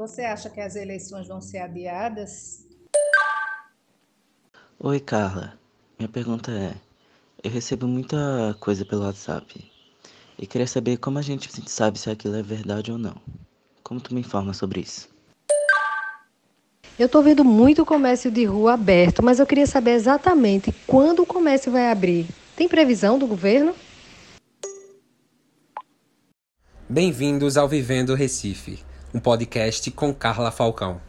você acha que as eleições vão ser adiadas? Oi, Carla. Minha pergunta é: eu recebo muita coisa pelo WhatsApp e queria saber como a gente sabe se aquilo é verdade ou não. Como tu me informa sobre isso? Eu estou vendo muito comércio de rua aberto, mas eu queria saber exatamente quando o comércio vai abrir. Tem previsão do governo? Bem-vindos ao Vivendo Recife, um podcast com Carla Falcão.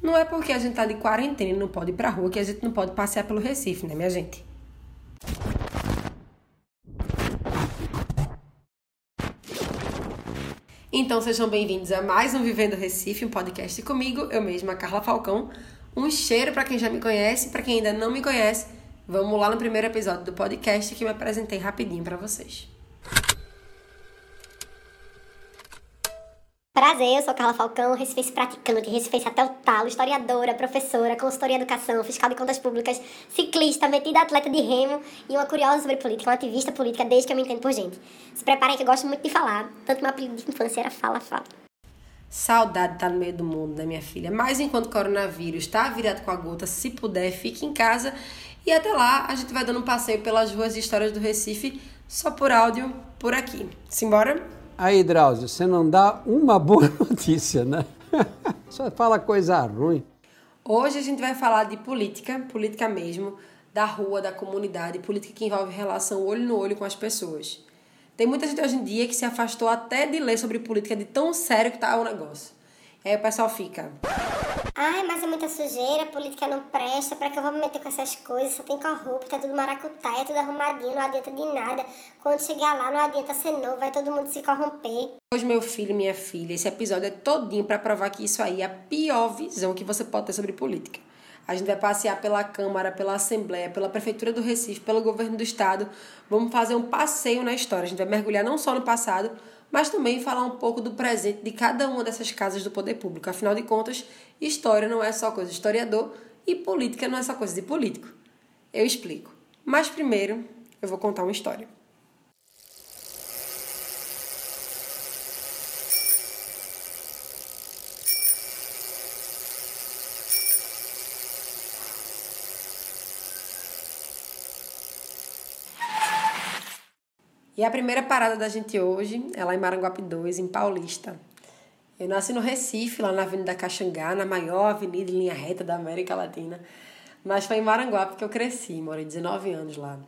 Não é porque a gente tá de quarentena e não pode ir pra rua que a gente não pode passear pelo Recife, né, minha gente? Então sejam bem-vindos a mais um Vivendo Recife, um podcast comigo, eu mesma, Carla Falcão. Um cheiro para quem já me conhece, para quem ainda não me conhece. Vamos lá no primeiro episódio do podcast que me apresentei rapidinho para vocês. Prazer, eu sou Carla Falcão, recifense praticante, recifense até o talo, historiadora, professora, consultoria em educação, fiscal de contas públicas, ciclista, metida atleta de remo e uma curiosa sobre política, uma ativista política desde que eu me entendo por gente. Se preparem que eu gosto muito de falar, tanto meu apelido de infância era Fala Fala. Saudade de estar no meio do mundo, né, minha filha? Mas enquanto o coronavírus está virado com a gota, se puder, fique em casa. E até lá, a gente vai dando um passeio pelas ruas e histórias do Recife, só por áudio, por aqui. Simbora? Aí, Drauzio, você não dá uma boa notícia, né? Só fala coisa ruim. Hoje a gente vai falar de política, política mesmo, da rua, da comunidade, política que envolve relação olho no olho com as pessoas. Tem muita gente hoje em dia que se afastou até de ler sobre política de tão sério que tá o negócio. Aí o pessoal fica. Ai, mas é muita sujeira, política não presta, pra que eu vou me meter com essas coisas? Só tem corrupto, é tudo maracutaia, é tudo arrumadinho, não adianta de nada. Quando chegar lá, não adianta ser novo, vai todo mundo se corromper. Hoje, meu filho e minha filha, esse episódio é todinho para provar que isso aí é a pior visão que você pode ter sobre política. A gente vai passear pela Câmara, pela Assembleia, pela Prefeitura do Recife, pelo governo do Estado. Vamos fazer um passeio na história. A gente vai mergulhar não só no passado, mas também falar um pouco do presente de cada uma dessas casas do poder público. Afinal de contas, história não é só coisa de historiador e política não é só coisa de político. Eu explico. Mas primeiro, eu vou contar uma história. E a primeira parada da gente hoje é lá em Maranguape 2, em Paulista. Eu nasci no Recife, lá na Avenida Caxangá, na maior avenida em linha reta da América Latina. Mas foi em Maranguape que eu cresci, morei 19 anos lá.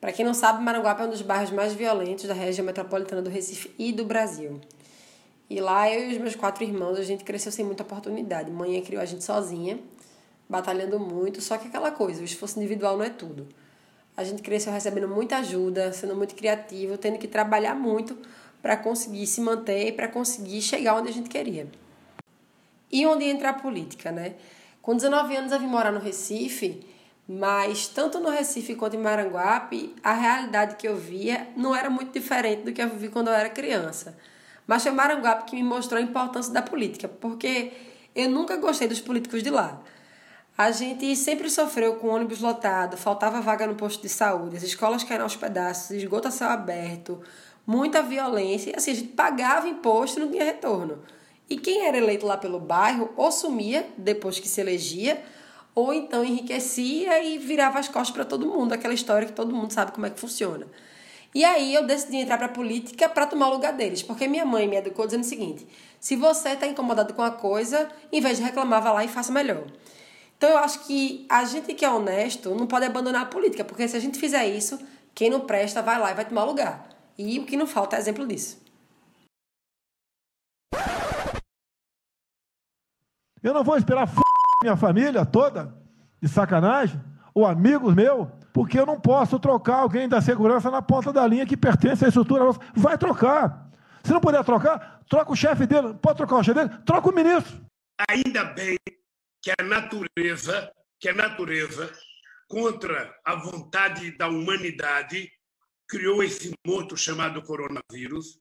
Para quem não sabe, Maranguape é um dos bairros mais violentos da região metropolitana do Recife e do Brasil. E lá eu e os meus quatro irmãos, a gente cresceu sem muita oportunidade. Mãe criou a gente sozinha, batalhando muito, só que aquela coisa, o esforço individual não é tudo. A gente cresceu recebendo muita ajuda, sendo muito criativo, tendo que trabalhar muito para conseguir se manter e para conseguir chegar onde a gente queria. E onde entra a política, né? Com 19 anos eu vim morar no Recife, mas tanto no Recife quanto em Maranguape, a realidade que eu via não era muito diferente do que eu vivi quando eu era criança. Mas foi Maranguape que me mostrou a importância da política, porque eu nunca gostei dos políticos de lá. A gente sempre sofreu com ônibus lotado, faltava vaga no posto de saúde, as escolas caíram aos pedaços, esgoto a céu aberto, muita violência. E assim, a gente pagava imposto e não tinha retorno. E quem era eleito lá pelo bairro ou sumia depois que se elegia, ou então enriquecia e virava as costas para todo mundo, aquela história que todo mundo sabe como é que funciona. E aí eu decidi entrar para a política para tomar o lugar deles, porque minha mãe me educou dizendo o seguinte: se você está incomodado com a coisa, em vez de reclamar, vá lá e faça melhor. Então eu acho que a gente que é honesto não pode abandonar a política, porque se a gente fizer isso, quem não presta vai lá e vai tomar lugar. E o que não falta é exemplo disso. Eu não vou esperar f... minha família toda, de sacanagem, ou amigos meus, porque eu não posso trocar alguém da segurança na ponta da linha que pertence à estrutura nossa. Vai trocar. Se não puder trocar, troca o chefe dele. Pode trocar o chefe dele? Troca o ministro. Ainda bem que a natureza, que a natureza, contra a vontade da humanidade, criou esse monstro chamado coronavírus.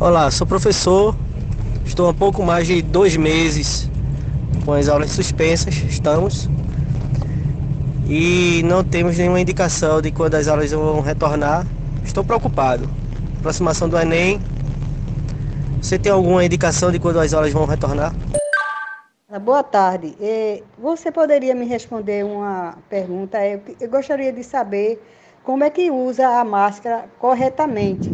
Olá, sou professor, estou há pouco mais de dois meses com as aulas suspensas, estamos. E não temos nenhuma indicação de quando as aulas vão retornar. Estou preocupado. Aproximação do Enem. Você tem alguma indicação de quando as aulas vão retornar? Boa tarde. Você poderia me responder uma pergunta? Eu gostaria de saber como é que usa a máscara corretamente.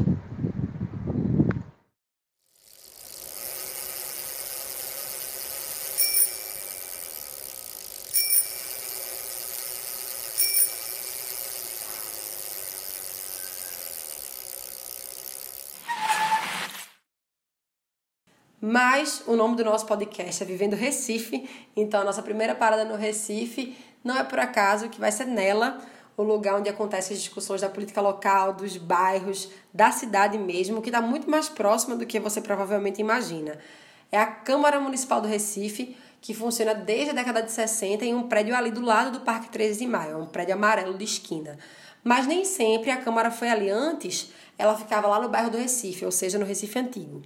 Mas o nome do nosso podcast é Vivendo Recife, então a nossa primeira parada no Recife não é por acaso que vai ser nela o lugar onde acontecem as discussões da política local, dos bairros, da cidade mesmo, que está muito mais próxima do que você provavelmente imagina. É a Câmara Municipal do Recife, que funciona desde a década de 60 em um prédio ali do lado do Parque 13 de Maio, um prédio amarelo de esquina. Mas nem sempre a Câmara foi ali antes, ela ficava lá no bairro do Recife, ou seja, no Recife Antigo.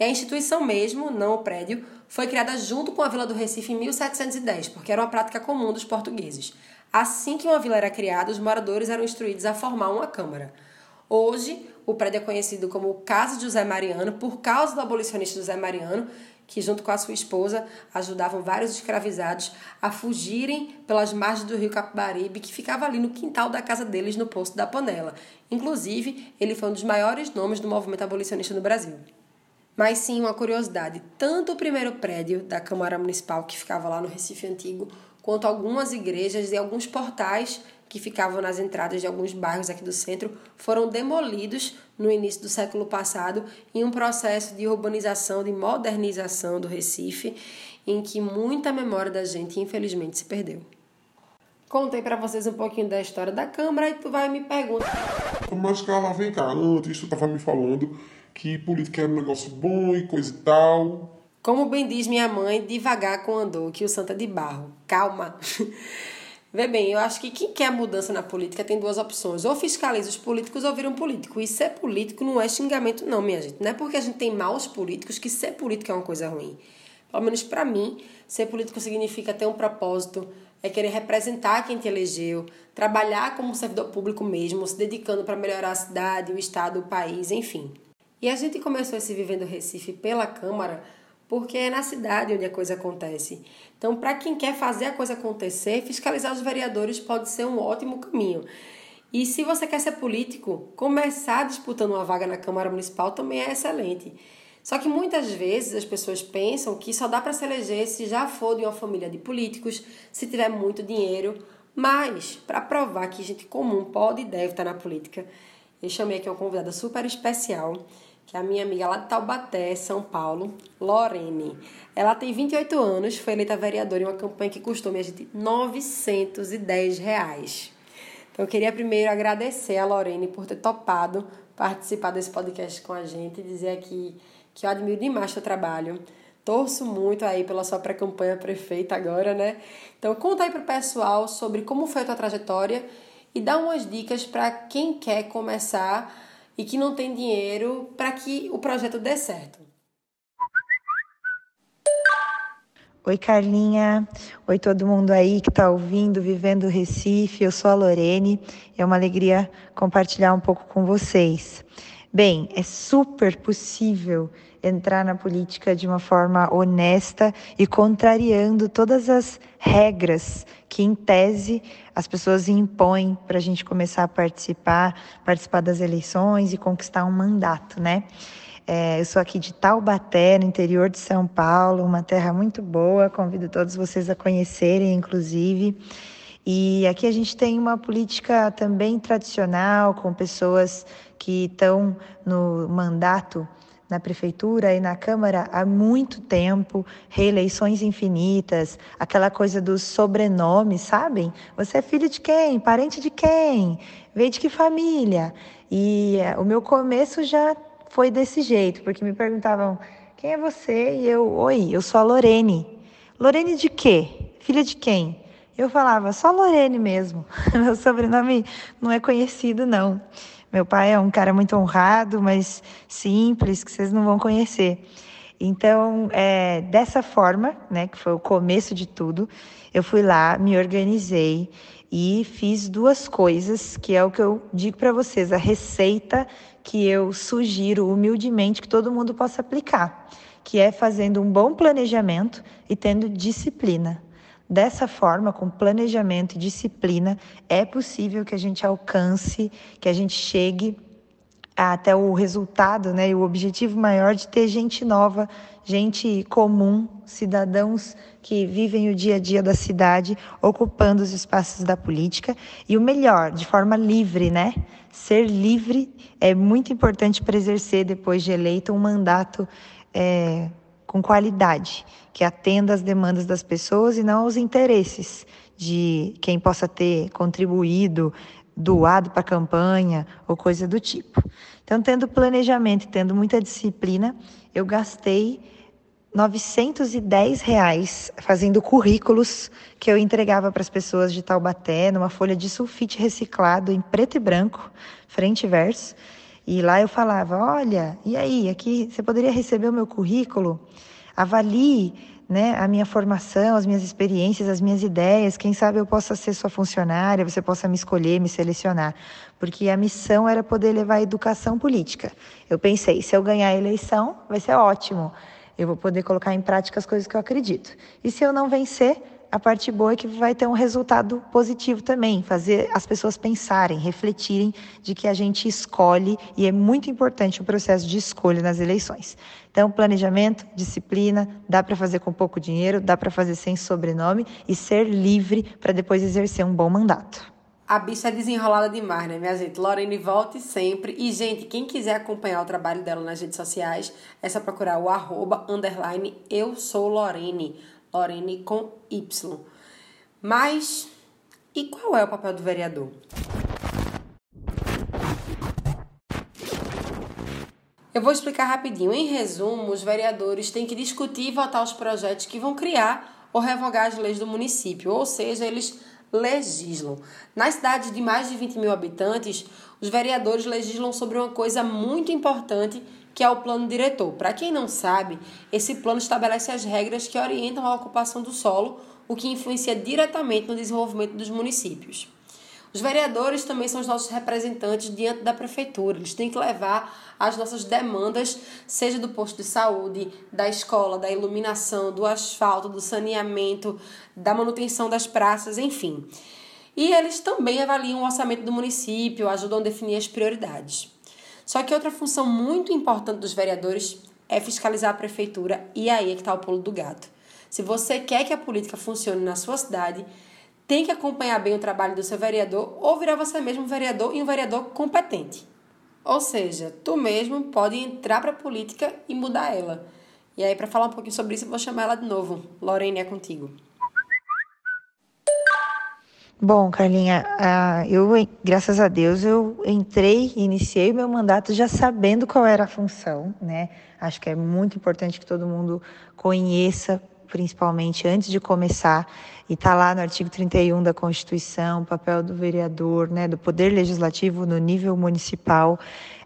E a instituição mesmo, não o prédio, foi criada junto com a Vila do Recife em 1710, porque era uma prática comum dos portugueses. Assim que uma vila era criada, os moradores eram instruídos a formar uma Câmara. Hoje, o prédio é conhecido como Casa de José Mariano por causa do abolicionista José Mariano, que junto com a sua esposa ajudavam vários escravizados a fugirem pelas margens do rio Capibaribe, que ficava ali no quintal da casa deles no Posto da Panela. Inclusive, ele foi um dos maiores nomes do movimento abolicionista no Brasil. Mas sim, uma curiosidade: tanto o primeiro prédio da Câmara Municipal, que ficava lá no Recife Antigo, quanto algumas igrejas e alguns portais que ficavam nas entradas de alguns bairros aqui do centro foram demolidos no início do século passado em um processo de urbanização, de modernização do Recife, em que muita memória da gente infelizmente se perdeu. Contei para vocês um pouquinho da história da Câmara e tu vai me perguntar. Mas Carla, vem cá, antes tu estava me falando que política era um negócio bom e coisa e tal. Como bem diz minha mãe, devagar com andou, que o santo é de barro. Calma. Vê bem, eu acho que quem quer mudança na política tem duas opções. Ou fiscaliza os políticos ou vira um político. E ser político não é xingamento, não, minha gente. Não é porque a gente tem maus políticos que ser político é uma coisa ruim. Pelo menos para mim, ser político significa ter um propósito, é querer representar quem te elegeu, trabalhar como servidor público mesmo, se dedicando para melhorar a cidade, o estado, o país, enfim. E a gente começou esse Vivendo Recife pela Câmara porque é na cidade onde a coisa acontece. Então, para quem quer fazer a coisa acontecer, fiscalizar os vereadores pode ser um ótimo caminho. E se você quer ser político, começar disputando uma vaga na Câmara Municipal também é excelente. Só que muitas vezes as pessoas pensam que só dá para se eleger se já for de uma família de políticos, se tiver muito dinheiro. Mas, para provar que gente comum pode e deve estar na política, eu chamei aqui uma convidada super especial que é a minha amiga lá de Taubaté, São Paulo, Lorene. Ela tem 28 anos, foi eleita vereadora em uma campanha que custou, minha gente, 910 reais. Então, eu queria primeiro agradecer a Lorene por ter topado participar desse podcast com a gente e dizer aqui que eu admiro demais seu trabalho. Torço muito aí pela sua pré-campanha prefeita agora, né? Então, conta aí pro pessoal sobre como foi a tua trajetória e dá umas dicas para quem quer começar e que não tem dinheiro para que o projeto dê certo. Oi, Carlinha. Oi, todo mundo aí que está ouvindo, vivendo Recife. Eu sou a Lorene. É uma alegria compartilhar um pouco com vocês. Bem, é super possível entrar na política de uma forma honesta e contrariando todas as regras que, em tese, as pessoas impõem para a gente começar a participar, participar das eleições e conquistar um mandato, né? É, eu sou aqui de Taubaté, no interior de São Paulo, uma terra muito boa, convido todos vocês a conhecerem, inclusive. E aqui a gente tem uma política também tradicional, com pessoas que estão no mandato na prefeitura e na Câmara há muito tempo, reeleições infinitas, aquela coisa dos sobrenomes, sabem? Você é filho de quem? Parente de quem? Veio de que família? E eh, o meu começo já foi desse jeito, porque me perguntavam: quem é você? E eu, oi, eu sou a Lorene. Lorene de quê? Filha de quem? Eu falava, só Lorene mesmo. Meu sobrenome não é conhecido, não. Meu pai é um cara muito honrado, mas simples, que vocês não vão conhecer. Então, é, dessa forma, né, que foi o começo de tudo, eu fui lá, me organizei e fiz duas coisas, que é o que eu digo para vocês, a receita que eu sugiro humildemente que todo mundo possa aplicar, que é fazendo um bom planejamento e tendo disciplina. Dessa forma, com planejamento e disciplina, é possível que a gente alcance, que a gente chegue até o resultado, né, e o objetivo maior de ter gente nova, gente comum, cidadãos que vivem o dia a dia da cidade, ocupando os espaços da política e o melhor, de forma livre, né? Ser livre é muito importante para exercer depois de eleito um mandato é, com qualidade, que atenda às demandas das pessoas e não aos interesses de quem possa ter contribuído doado para a campanha ou coisa do tipo. Então, tendo planejamento e tendo muita disciplina, eu gastei 910 reais fazendo currículos que eu entregava para as pessoas de Taubaté numa folha de sulfite reciclado em preto e branco, frente e verso. E lá eu falava: olha, e aí, aqui você poderia receber o meu currículo? Avalie né, a minha formação, as minhas experiências, as minhas ideias. Quem sabe eu possa ser sua funcionária, você possa me escolher, me selecionar. Porque a missão era poder levar a educação política. Eu pensei, se eu ganhar a eleição, vai ser ótimo. Eu vou poder colocar em prática as coisas que eu acredito. E se eu não vencer, a parte boa é que vai ter um resultado positivo também, fazer as pessoas pensarem, refletirem de que a gente escolhe e é muito importante o processo de escolha nas eleições. Então, planejamento, disciplina, dá para fazer com pouco dinheiro, dá para fazer sem sobrenome e ser livre para depois exercer um bom mandato. A bicha é desenrolada demais, né, minha gente? Lorene, volte sempre. E, gente, quem quiser acompanhar o trabalho dela nas redes sociais, é só procurar o arroba, underline, eu sou Lorene. Lorene com Y. Mas, e qual é o papel do vereador? Eu vou explicar rapidinho. Em resumo, os vereadores têm que discutir e votar os projetos que vão criar ou revogar as leis do município, ou seja, eles legislam. Nas cidades de mais de 20 mil habitantes, os vereadores legislam sobre uma coisa muito importante que é o plano diretor. Para quem não sabe, esse plano estabelece as regras que orientam a ocupação do solo, o que influencia diretamente no desenvolvimento dos municípios. Os vereadores também são os nossos representantes diante da prefeitura. Eles têm que levar as nossas demandas, seja do posto de saúde, da escola, da iluminação, do asfalto, do saneamento, da manutenção das praças, enfim. E eles também avaliam o orçamento do município, ajudam a definir as prioridades. Só que outra função muito importante dos vereadores é fiscalizar a prefeitura e aí é que está o pulo do gato. Se você quer que a política funcione na sua cidade, tem que acompanhar bem o trabalho do seu vereador ou virar você mesmo vereador e um vereador competente. Ou seja, tu mesmo pode entrar para a política e mudar ela. E aí, para falar um pouquinho sobre isso, eu vou chamar ela de novo. Lorene, é contigo. Bom, Carlinha, uh, eu, graças a Deus, eu entrei, iniciei meu mandato já sabendo qual era a função, né? Acho que é muito importante que todo mundo conheça, principalmente antes de começar, e está lá no artigo 31 da Constituição, o papel do vereador, né, do Poder Legislativo no nível municipal,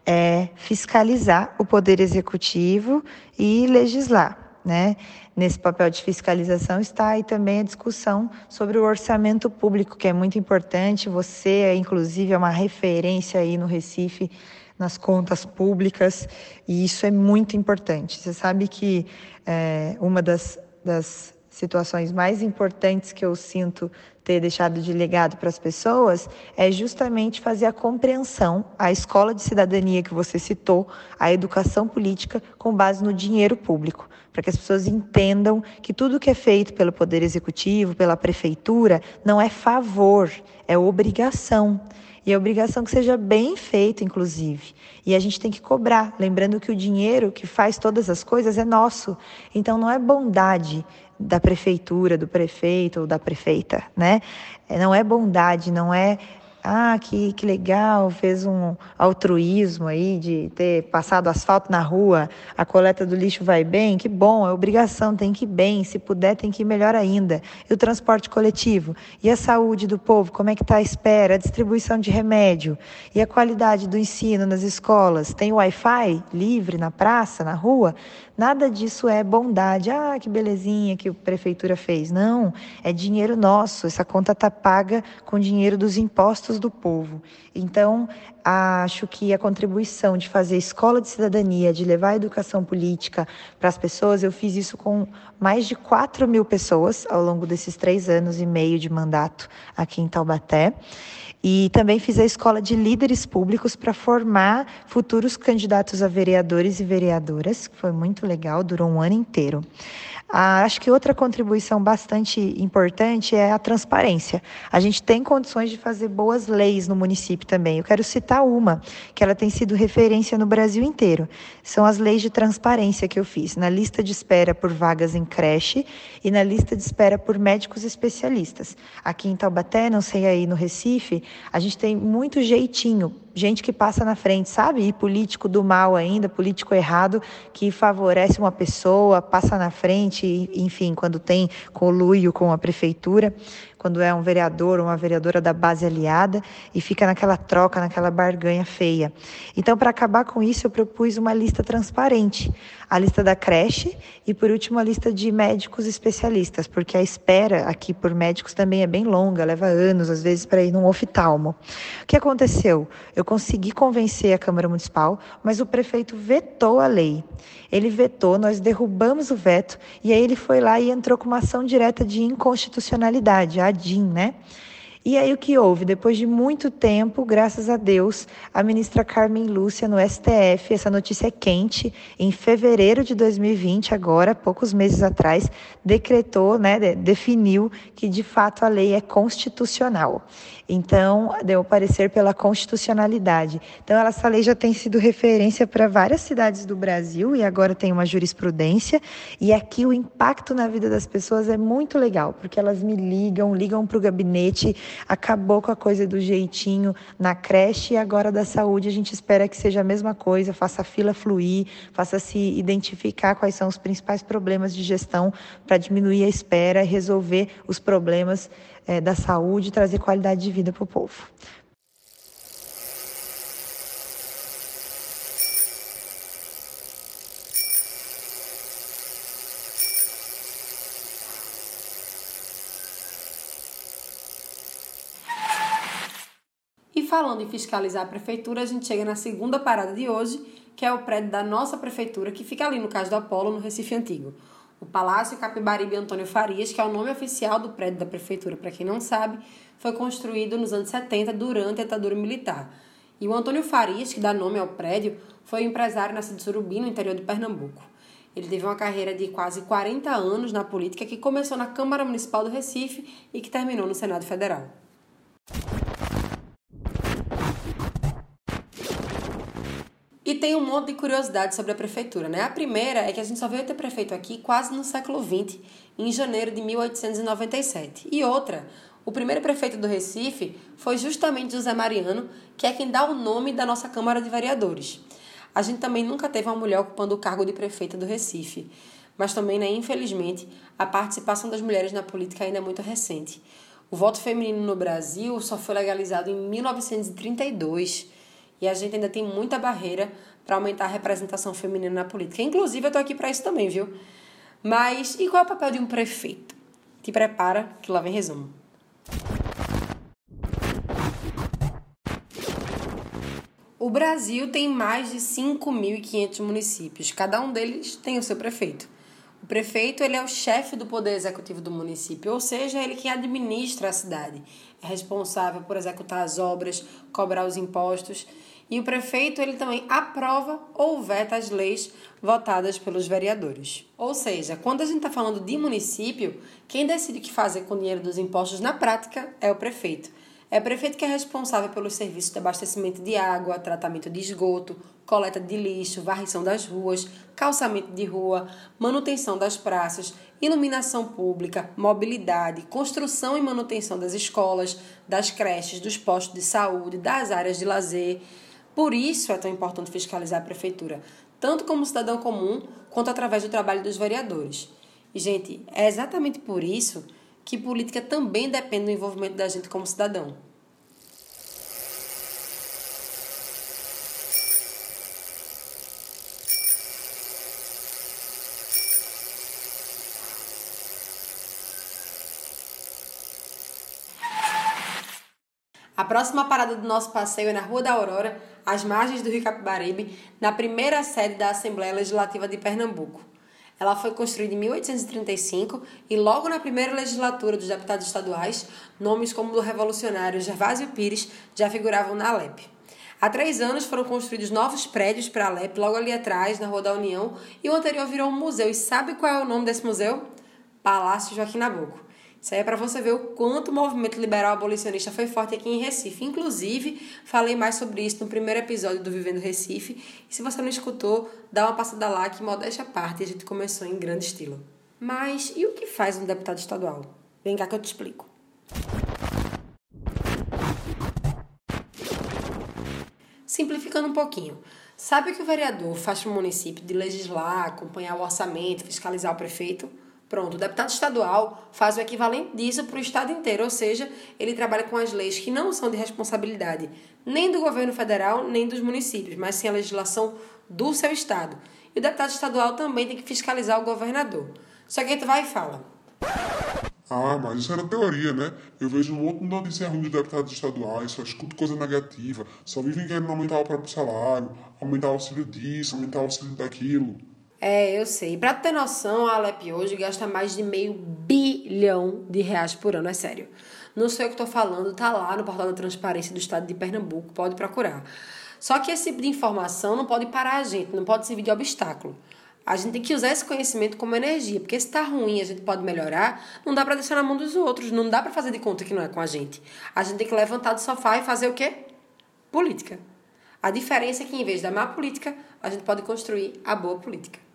é fiscalizar o Poder Executivo e legislar né? Nesse papel de fiscalização está aí também a discussão sobre o orçamento público, que é muito importante. Você, inclusive, é uma referência aí no Recife nas contas públicas e isso é muito importante. Você sabe que é, uma das, das situações mais importantes que eu sinto ter deixado de legado para as pessoas é justamente fazer a compreensão, a escola de cidadania que você citou, a educação política com base no dinheiro público para que as pessoas entendam que tudo que é feito pelo Poder Executivo, pela Prefeitura, não é favor, é obrigação. E é obrigação que seja bem feita, inclusive. E a gente tem que cobrar, lembrando que o dinheiro que faz todas as coisas é nosso. Então não é bondade da prefeitura, do prefeito ou da prefeita, né? Não é bondade, não é ah, que, que legal, fez um altruísmo aí de ter passado asfalto na rua, a coleta do lixo vai bem, que bom, é obrigação, tem que ir bem, se puder tem que ir melhor ainda. E o transporte coletivo? E a saúde do povo, como é que está a espera, a distribuição de remédio? E a qualidade do ensino nas escolas? Tem Wi-Fi livre na praça, na rua? Nada disso é bondade. Ah, que belezinha que a prefeitura fez. Não, é dinheiro nosso. Essa conta está paga com dinheiro dos impostos do povo. Então, acho que a contribuição de fazer escola de cidadania, de levar a educação política para as pessoas, eu fiz isso com mais de 4 mil pessoas ao longo desses três anos e meio de mandato aqui em Taubaté. E também fiz a escola de líderes públicos para formar futuros candidatos a vereadores e vereadoras, que foi muito legal, durou um ano inteiro. Ah, acho que outra contribuição bastante importante é a transparência. A gente tem condições de fazer boas leis no município também. Eu quero citar uma, que ela tem sido referência no Brasil inteiro. São as leis de transparência que eu fiz, na lista de espera por vagas em creche e na lista de espera por médicos especialistas. Aqui em Taubaté, não sei aí no Recife, a gente tem muito jeitinho gente que passa na frente, sabe? E político do mal ainda, político errado, que favorece uma pessoa, passa na frente, enfim, quando tem conluio com a prefeitura quando é um vereador ou uma vereadora da base aliada e fica naquela troca, naquela barganha feia. Então, para acabar com isso, eu propus uma lista transparente, a lista da creche e, por último, a lista de médicos especialistas, porque a espera aqui por médicos também é bem longa, leva anos, às vezes, para ir num oftalmo. O que aconteceu? Eu consegui convencer a Câmara Municipal, mas o prefeito vetou a lei. Ele vetou, nós derrubamos o veto e aí ele foi lá e entrou com uma ação direta de inconstitucionalidade, a DIN, né? E aí o que houve? Depois de muito tempo, graças a Deus, a ministra Carmen Lúcia no STF, essa notícia é quente, em fevereiro de 2020, agora, poucos meses atrás, decretou, né, definiu que de fato a lei é constitucional. Então, deu parecer pela constitucionalidade. Então, essa lei já tem sido referência para várias cidades do Brasil e agora tem uma jurisprudência. E aqui o impacto na vida das pessoas é muito legal, porque elas me ligam, ligam para o gabinete, acabou com a coisa do jeitinho na creche e agora da saúde a gente espera que seja a mesma coisa, faça a fila fluir, faça se identificar quais são os principais problemas de gestão para diminuir a espera e resolver os problemas é, da saúde e trazer qualidade de vida para o povo. E falando em fiscalizar a prefeitura, a gente chega na segunda parada de hoje, que é o prédio da nossa prefeitura, que fica ali no Caso do Apolo, no Recife Antigo o Palácio Capibaribe Antônio Farias, que é o nome oficial do prédio da prefeitura, para quem não sabe, foi construído nos anos 70 durante a ditadura militar. E o Antônio Farias, que dá nome ao prédio, foi um empresário nascido em Surubim, no interior de Pernambuco. Ele teve uma carreira de quase 40 anos na política que começou na Câmara Municipal do Recife e que terminou no Senado Federal. E tem um monte de curiosidades sobre a prefeitura, né? A primeira é que a gente só veio ter prefeito aqui quase no século XX, em janeiro de 1897. E outra, o primeiro prefeito do Recife foi justamente José Mariano, que é quem dá o nome da nossa Câmara de Vereadores. A gente também nunca teve uma mulher ocupando o cargo de prefeita do Recife, mas também, né, infelizmente, a participação das mulheres na política ainda é muito recente. O voto feminino no Brasil só foi legalizado em 1932 e a gente ainda tem muita barreira para aumentar a representação feminina na política. Inclusive, eu estou aqui para isso também, viu? Mas e qual é o papel de um prefeito? Te prepara que lá vem resumo. O Brasil tem mais de 5.500 municípios. Cada um deles tem o seu prefeito. O prefeito ele é o chefe do poder executivo do município, ou seja, ele quem administra a cidade. É responsável por executar as obras, cobrar os impostos e o prefeito ele também aprova ou veta as leis votadas pelos vereadores. Ou seja, quando a gente está falando de município, quem decide o que fazer com o dinheiro dos impostos na prática é o prefeito. É o prefeito que é responsável pelos serviços de abastecimento de água, tratamento de esgoto, coleta de lixo, varrição das ruas, calçamento de rua, manutenção das praças, iluminação pública, mobilidade, construção e manutenção das escolas, das creches, dos postos de saúde, das áreas de lazer. Por isso é tão importante fiscalizar a prefeitura, tanto como cidadão comum quanto através do trabalho dos vereadores. E, gente, é exatamente por isso que política também depende do envolvimento da gente como cidadão. A próxima parada do nosso passeio é na Rua da Aurora, às margens do Rio Capibaribe, na primeira sede da Assembleia Legislativa de Pernambuco. Ela foi construída em 1835 e logo na primeira legislatura dos deputados estaduais, nomes como o do revolucionário Gervásio Pires já figuravam na Alep. Há três anos foram construídos novos prédios para a Alep, logo ali atrás, na Rua da União, e o anterior virou um museu. E sabe qual é o nome desse museu? Palácio Joaquim Nabuco. Isso aí é para você ver o quanto o movimento liberal abolicionista foi forte aqui em Recife. Inclusive, falei mais sobre isso no primeiro episódio do Vivendo Recife. E se você não escutou, dá uma passada lá que modéstia à parte a gente começou em grande estilo. Mas e o que faz um deputado estadual? Vem cá que eu te explico. Simplificando um pouquinho. Sabe o que o vereador faz para o município de legislar, acompanhar o orçamento, fiscalizar o prefeito? Pronto, o deputado estadual faz o equivalente disso para o estado inteiro, ou seja, ele trabalha com as leis que não são de responsabilidade nem do governo federal nem dos municípios, mas sim a legislação do seu estado. E o deputado estadual também tem que fiscalizar o governador. Só que aí tu vai e fala. Ah, mas isso era teoria, né? Eu vejo um monte de notícia ruim dos deputados estaduais, só escuto coisa negativa, só vivem querendo aumentar o próprio salário, aumentar o auxílio disso, aumentar o auxílio daquilo. É, eu sei. Pra ter noção, a Alep hoje gasta mais de meio bilhão de reais por ano, é sério. Não sei o que estou falando, tá lá no portal da transparência do estado de Pernambuco, pode procurar. Só que esse tipo de informação não pode parar a gente, não pode servir de obstáculo. A gente tem que usar esse conhecimento como energia, porque se tá ruim a gente pode melhorar, não dá para deixar na mão dos outros, não dá para fazer de conta que não é com a gente. A gente tem que levantar do sofá e fazer o quê? Política. A diferença é que em vez da má política, a gente pode construir a boa política.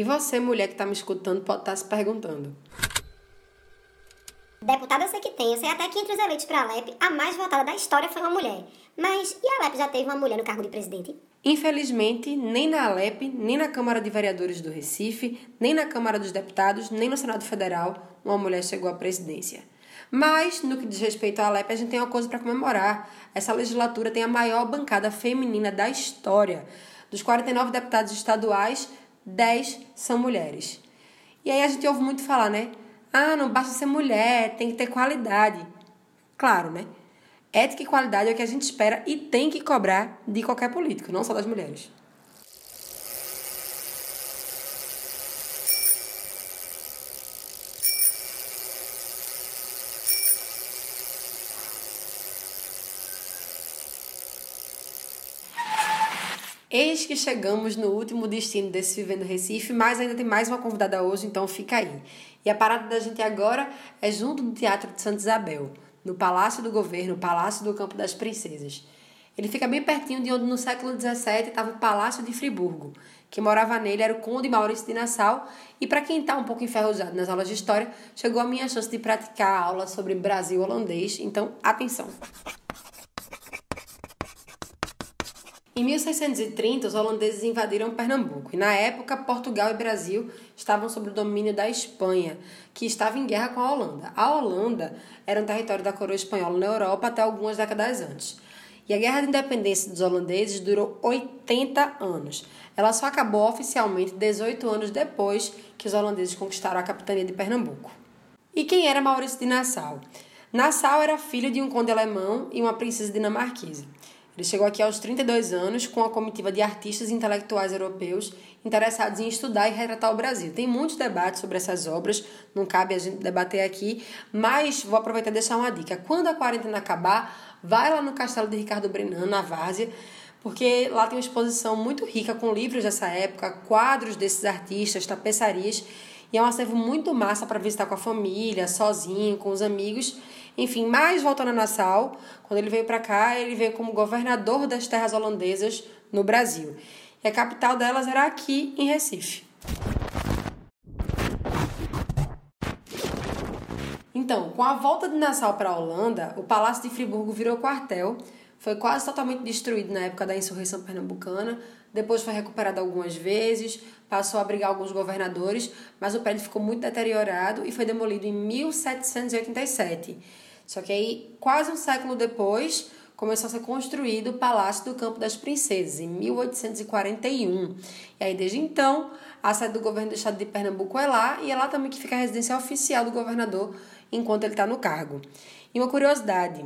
E você, mulher que está me escutando, pode estar tá se perguntando. Deputada eu sei que tem, eu sei até que entre os eleitos para a Alep, a mais votada da história foi uma mulher. Mas e a Alep já teve uma mulher no cargo de presidente? Infelizmente, nem na Alep, nem na Câmara de Vereadores do Recife, nem na Câmara dos Deputados, nem no Senado Federal, uma mulher chegou à presidência. Mas, no que diz respeito à Alep, a gente tem uma coisa para comemorar. Essa legislatura tem a maior bancada feminina da história. Dos 49 deputados estaduais, 10 são mulheres. E aí a gente ouve muito falar, né? Ah, não basta ser mulher, tem que ter qualidade. Claro, né? Ética e qualidade é o que a gente espera e tem que cobrar de qualquer político, não só das mulheres. Eis que chegamos no último destino desse Vivendo Recife, mas ainda tem mais uma convidada hoje, então fica aí. E a parada da gente agora é junto do Teatro de Santa Isabel, no Palácio do Governo, Palácio do Campo das Princesas. Ele fica bem pertinho de onde no século XVII estava o Palácio de Friburgo. Quem morava nele era o Conde Maurício de Nassau, e para quem está um pouco enferrujado nas aulas de história, chegou a minha chance de praticar aula sobre Brasil holandês, então atenção! Em 1630, os holandeses invadiram Pernambuco e, na época, Portugal e Brasil estavam sob o domínio da Espanha, que estava em guerra com a Holanda. A Holanda era um território da coroa espanhola na Europa até algumas décadas antes. E a Guerra de Independência dos holandeses durou 80 anos. Ela só acabou oficialmente 18 anos depois que os holandeses conquistaram a capitania de Pernambuco. E quem era Maurício de Nassau? Nassau era filho de um conde alemão e uma princesa dinamarquesa. Ele chegou aqui aos 32 anos com a comitiva de artistas e intelectuais europeus interessados em estudar e retratar o Brasil. Tem muitos debates sobre essas obras, não cabe a gente debater aqui, mas vou aproveitar e deixar uma dica. Quando a quarentena acabar, vai lá no Castelo de Ricardo Brenan, na Várzea, porque lá tem uma exposição muito rica com livros dessa época, quadros desses artistas, tapeçarias, E é um acervo muito massa para visitar com a família, sozinho, com os amigos. Enfim, mais voltando a Nassau, quando ele veio para cá, ele veio como governador das terras holandesas no Brasil. E a capital delas era aqui em Recife. Então, com a volta de Nassau para a Holanda, o Palácio de Friburgo virou quartel, foi quase totalmente destruído na época da insurreição pernambucana, depois foi recuperado algumas vezes, passou a abrigar alguns governadores, mas o prédio ficou muito deteriorado e foi demolido em 1787. Só que aí, quase um século depois, começou a ser construído o Palácio do Campo das Princesas, em 1841. E aí, desde então, a sede do governo do estado de Pernambuco é lá, e é lá também que fica a residência oficial do governador enquanto ele está no cargo. E uma curiosidade: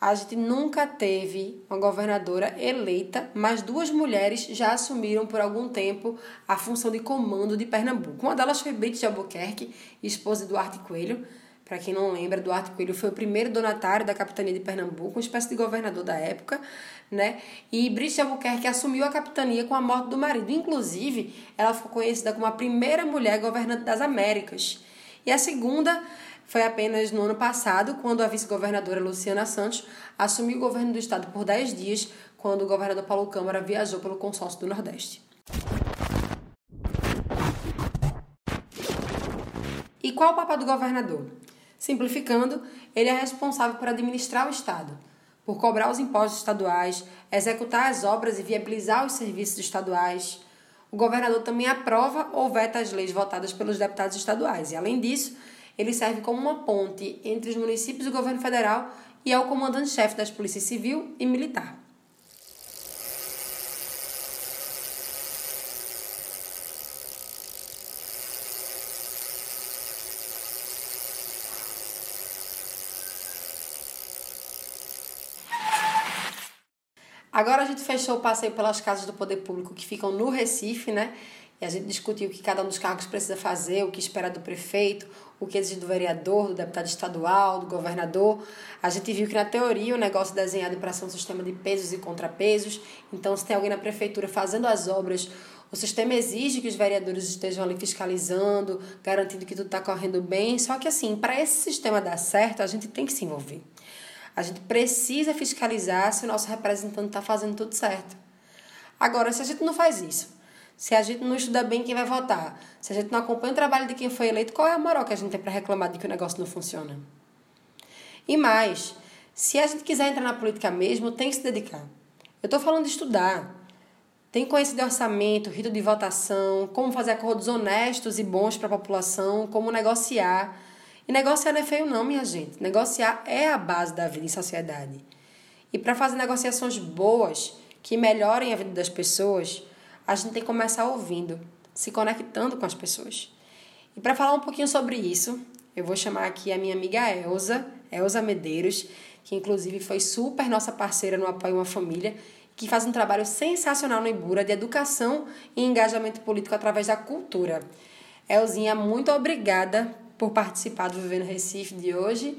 a gente nunca teve uma governadora eleita, mas duas mulheres já assumiram por algum tempo a função de comando de Pernambuco. Uma delas foi Brite de Albuquerque, esposa de Duarte Coelho. Para quem não lembra, Duarte Coelho foi o primeiro donatário da capitania de Pernambuco, uma espécie de governador da época, né? E Brite de Albuquerque assumiu a capitania com a morte do marido. Inclusive, ela ficou conhecida como a primeira mulher governante das Américas. E a segunda foi apenas no ano passado, quando a vice-governadora Luciana Santos assumiu o governo do estado por 10 dias, quando o governador Paulo Câmara viajou pelo consórcio do Nordeste. E qual o papel do governador? Simplificando, ele é responsável por administrar o Estado, por cobrar os impostos estaduais, executar as obras e viabilizar os serviços estaduais. O governador também aprova ou veta as leis votadas pelos deputados estaduais e, além disso, ele serve como uma ponte entre os municípios e o governo federal e é o comandante-chefe das polícias civil e militar. Agora a gente fechou o passeio pelas casas do poder público que ficam no Recife, né? E a gente discutiu o que cada um dos cargos precisa fazer, o que espera do prefeito, o que exige do vereador, do deputado estadual, do governador. A gente viu que na teoria o negócio é desenhado para ser um sistema de pesos e contrapesos. Então, se tem alguém na prefeitura fazendo as obras, o sistema exige que os vereadores estejam ali fiscalizando, garantindo que tudo está correndo bem. Só que, assim, para esse sistema dar certo, a gente tem que se envolver. A gente precisa fiscalizar se o nosso representante está fazendo tudo certo. Agora, se a gente não faz isso, se a gente não estuda bem quem vai votar, se a gente não acompanha o trabalho de quem foi eleito, qual é a moral que a gente tem para reclamar de que o negócio não funciona? E mais, se a gente quiser entrar na política mesmo, tem que se dedicar. Eu estou falando de estudar. Tem que conhecer de orçamento, rito de votação, como fazer acordos honestos e bons para a população, como negociar. E negociar não é feio, não, minha gente. Negociar é a base da vida em sociedade. E para fazer negociações boas, que melhorem a vida das pessoas, a gente tem que começar ouvindo, se conectando com as pessoas. E para falar um pouquinho sobre isso, eu vou chamar aqui a minha amiga Elza, Elza Medeiros, que inclusive foi super nossa parceira no Apoio uma Família, que faz um trabalho sensacional no Ibura de educação e engajamento político através da cultura. Elzinha, muito obrigada por participar do Vivendo Recife de hoje.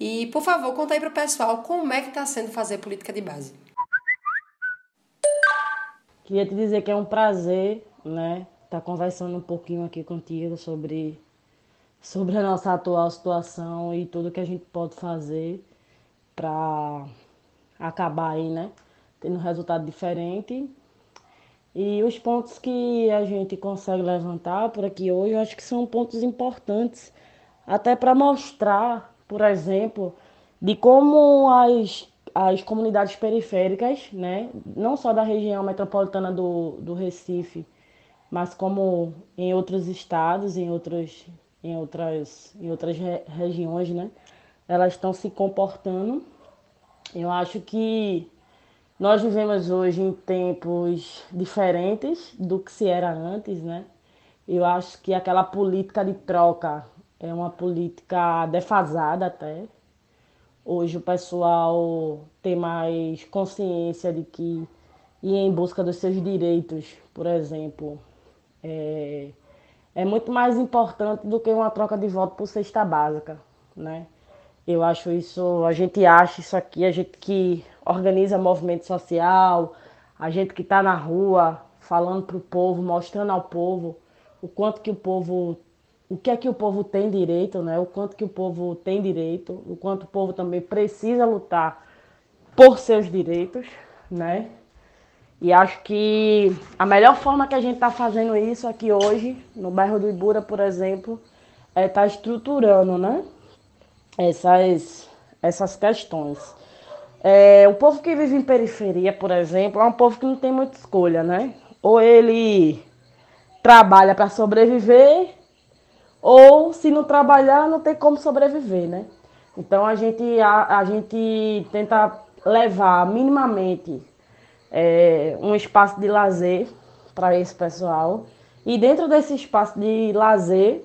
E, por favor, conta aí para o pessoal como é que está sendo fazer política de base. Queria te dizer que é um prazer, né, estar tá conversando um pouquinho aqui contigo sobre, sobre a nossa atual situação e tudo que a gente pode fazer para acabar aí, né, tendo um resultado diferente. E os pontos que a gente consegue levantar por aqui hoje, eu acho que são pontos importantes, até para mostrar, por exemplo, de como as as comunidades periféricas, né, não só da região metropolitana do, do Recife, mas como em outros estados, em outros, em outras, em outras re regiões, né, elas estão se comportando. Eu acho que nós vivemos hoje em tempos diferentes do que se era antes, né? Eu acho que aquela política de troca é uma política defasada até, Hoje o pessoal tem mais consciência de que ir em busca dos seus direitos, por exemplo, é, é muito mais importante do que uma troca de voto por cesta básica, né? Eu acho isso, a gente acha isso aqui, a gente que organiza movimento social, a gente que está na rua falando para o povo, mostrando ao povo o quanto que o povo o que é que o povo tem direito, né? O quanto que o povo tem direito, o quanto o povo também precisa lutar por seus direitos, né? E acho que a melhor forma que a gente está fazendo isso aqui hoje, no bairro do Ibura, por exemplo, é estar tá estruturando, né? Essas, essas questões. É, o povo que vive em periferia, por exemplo, é um povo que não tem muita escolha, né? Ou ele trabalha para sobreviver, ou se não trabalhar, não tem como sobreviver, né? Então a gente, a, a gente tenta levar minimamente é, um espaço de lazer para esse pessoal. E dentro desse espaço de lazer,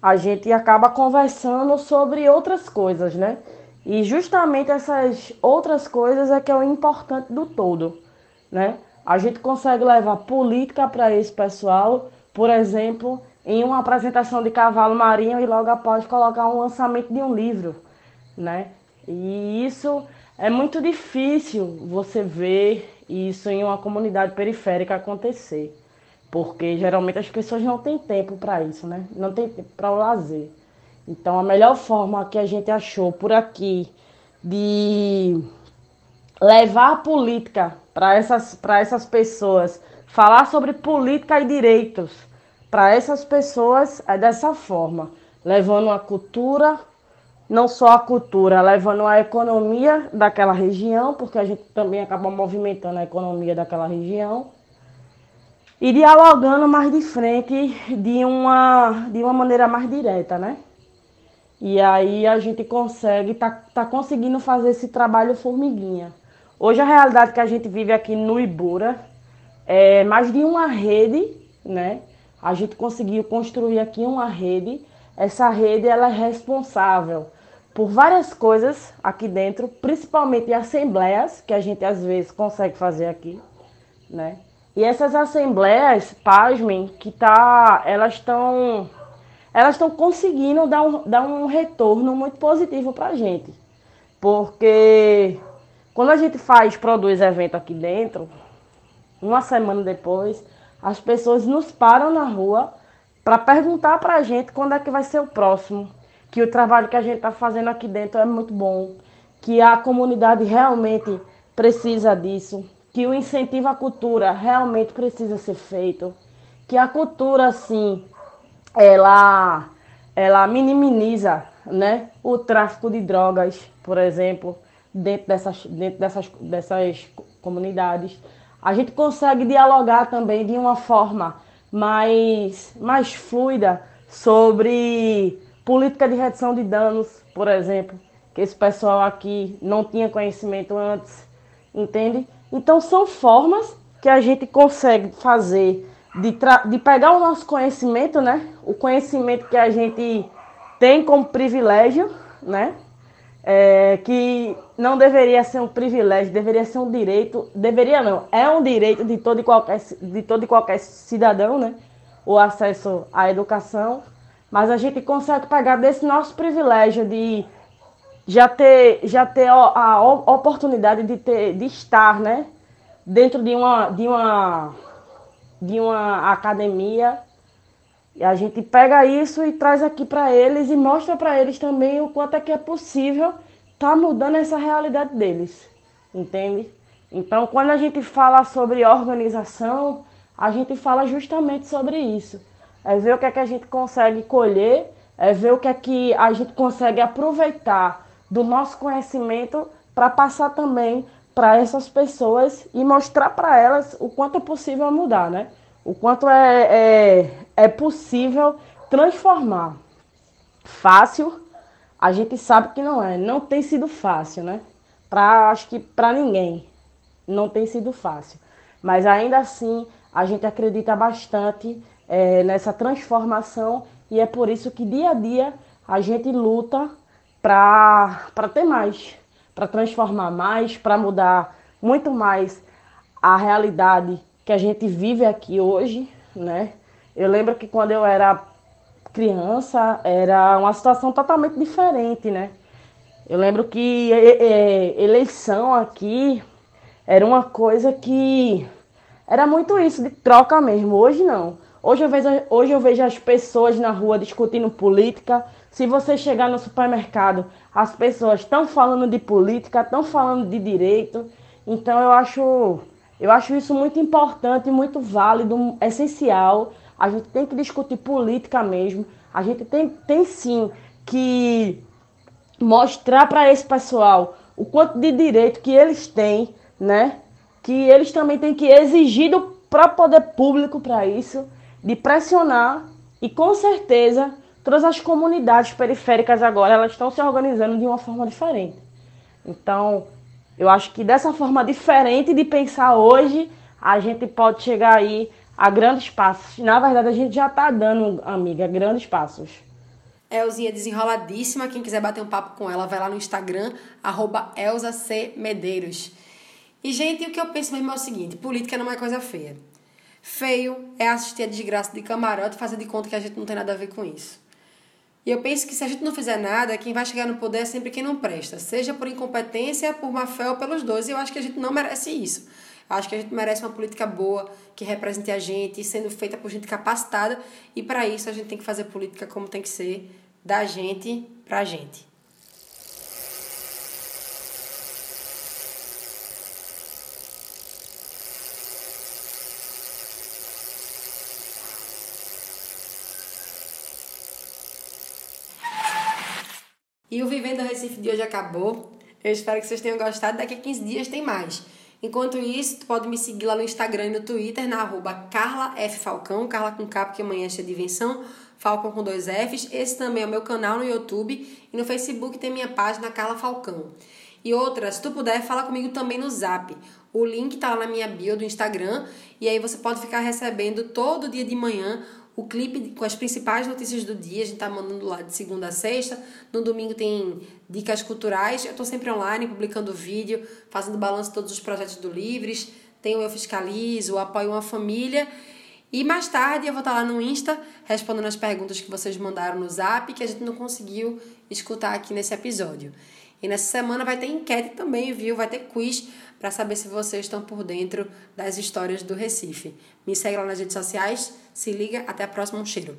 a gente acaba conversando sobre outras coisas, né? E justamente essas outras coisas é que é o importante do todo, né? A gente consegue levar política para esse pessoal, por exemplo, em uma apresentação de cavalo marinho e logo após colocar um lançamento de um livro, né? E isso é muito difícil você ver isso em uma comunidade periférica acontecer, porque geralmente as pessoas não têm tempo para isso, né? Não tem tempo para o lazer. Então a melhor forma que a gente achou por aqui de levar a política para essas, essas pessoas, falar sobre política e direitos para essas pessoas é dessa forma, levando a cultura, não só a cultura, levando a economia daquela região, porque a gente também acaba movimentando a economia daquela região, e dialogando mais de frente de uma, de uma maneira mais direta, né? E aí a gente consegue, tá, tá conseguindo fazer esse trabalho formiguinha. Hoje a realidade que a gente vive aqui no Ibura é mais de uma rede, né? A gente conseguiu construir aqui uma rede. Essa rede ela é responsável por várias coisas aqui dentro, principalmente assembleias que a gente às vezes consegue fazer aqui, né? E essas assembleias, pasmem, que tá, elas estão elas estão conseguindo dar um, dar um retorno muito positivo para a gente. Porque quando a gente faz, produz evento aqui dentro, uma semana depois, as pessoas nos param na rua para perguntar para a gente quando é que vai ser o próximo. Que o trabalho que a gente está fazendo aqui dentro é muito bom. Que a comunidade realmente precisa disso. Que o incentivo à cultura realmente precisa ser feito. Que a cultura, sim, ela, ela minimiza né, o tráfico de drogas, por exemplo dentro dessas, dentro dessas, dessas comunidades. A gente consegue dialogar também de uma forma mais, mais fluida sobre política de redução de danos, por exemplo, que esse pessoal aqui não tinha conhecimento antes, entende? Então são formas que a gente consegue fazer de, de pegar o nosso conhecimento, né? O conhecimento que a gente tem como privilégio, né? é, que não deveria ser um privilégio, deveria ser um direito, deveria não, é um direito de todo e qualquer, de todo e qualquer cidadão, né? O acesso à educação, mas a gente consegue pegar desse nosso privilégio de já ter, já ter a oportunidade de, ter, de estar, né? Dentro de uma, de uma, de uma academia e a gente pega isso e traz aqui para eles e mostra para eles também o quanto é que é possível tá mudando essa realidade deles, entende? Então, quando a gente fala sobre organização, a gente fala justamente sobre isso. É ver o que é que a gente consegue colher, é ver o que é que a gente consegue aproveitar do nosso conhecimento para passar também para essas pessoas e mostrar para elas o quanto é possível mudar, né? o quanto é, é, é possível transformar. Fácil, a gente sabe que não é. Não tem sido fácil, né? Pra, acho que para ninguém não tem sido fácil. Mas ainda assim, a gente acredita bastante é, nessa transformação e é por isso que dia a dia a gente luta para ter mais, para transformar mais, para mudar muito mais a realidade que a gente vive aqui hoje, né? Eu lembro que quando eu era criança era uma situação totalmente diferente, né? Eu lembro que é, é, eleição aqui era uma coisa que era muito isso de troca mesmo. Hoje não. Hoje eu vejo, hoje eu vejo as pessoas na rua discutindo política. Se você chegar no supermercado, as pessoas estão falando de política, estão falando de direito. Então eu acho, eu acho isso muito importante, muito válido, essencial. A gente tem que discutir política mesmo. A gente tem, tem sim que mostrar para esse pessoal o quanto de direito que eles têm, né? Que eles também têm que exigir do próprio poder público para isso, de pressionar e com certeza todas as comunidades periféricas agora elas estão se organizando de uma forma diferente. Então, eu acho que dessa forma diferente de pensar hoje, a gente pode chegar aí a grandes passos. Na verdade, a gente já está dando, amiga, grandes passos. Elzinha desenroladíssima. Quem quiser bater um papo com ela, vai lá no Instagram, arroba. Medeiros. E, gente, o que eu penso mesmo é o seguinte: política não é coisa feia. Feio é assistir a desgraça de camarote e fazer de conta que a gente não tem nada a ver com isso. E eu penso que se a gente não fizer nada, quem vai chegar no poder é sempre quem não presta, seja por incompetência, por má fé ou pelos dois. E eu acho que a gente não merece isso. Acho que a gente merece uma política boa, que represente a gente, sendo feita por gente capacitada. E para isso a gente tem que fazer política como tem que ser, da gente pra gente. E o Vivendo Recife de hoje acabou. Eu espero que vocês tenham gostado. Daqui a 15 dias tem mais. Enquanto isso, tu pode me seguir lá no Instagram e no Twitter, na arroba Carla F. Falcão, Carla com K, porque amanhã é de invenção. Falcão com dois Fs. Esse também é o meu canal no YouTube e no Facebook tem minha página Carla Falcão. E outra, se tu puder, fala comigo também no Zap. O link tá lá na minha bio do Instagram e aí você pode ficar recebendo todo dia de manhã o clipe com as principais notícias do dia. A gente tá mandando lá de segunda a sexta. No domingo tem dicas culturais. Eu tô sempre online, publicando vídeo, fazendo balanço de todos os projetos do Livres. Tem o Eu Fiscalizo, o Apoio uma Família. E mais tarde eu vou estar lá no Insta respondendo as perguntas que vocês mandaram no Zap que a gente não conseguiu escutar aqui nesse episódio. E nessa semana vai ter enquete também, viu? Vai ter quiz para saber se vocês estão por dentro das histórias do Recife. Me segue lá nas redes sociais, se liga, até a próxima, um cheiro.